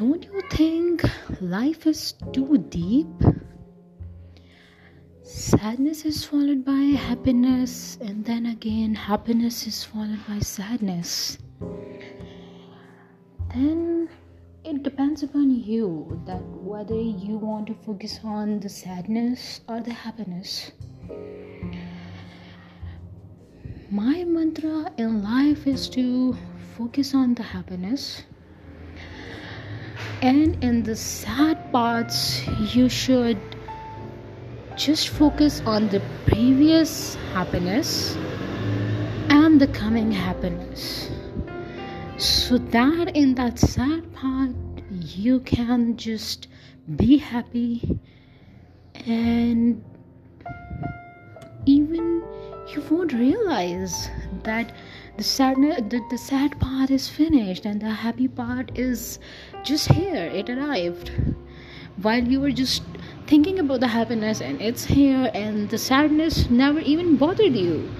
Don't you think life is too deep? Sadness is followed by happiness, and then again happiness is followed by sadness. Then it depends upon you that whether you want to focus on the sadness or the happiness. My mantra in life is to focus on the happiness and in the sad parts, you should just focus on the previous happiness and the coming happiness, so that in that sad part, you can just be happy, and even you won't realize that the sad part is finished and the happy part is just here. It arrived while you were just thinking about the happiness, and it's here, and the sadness never even bothered you.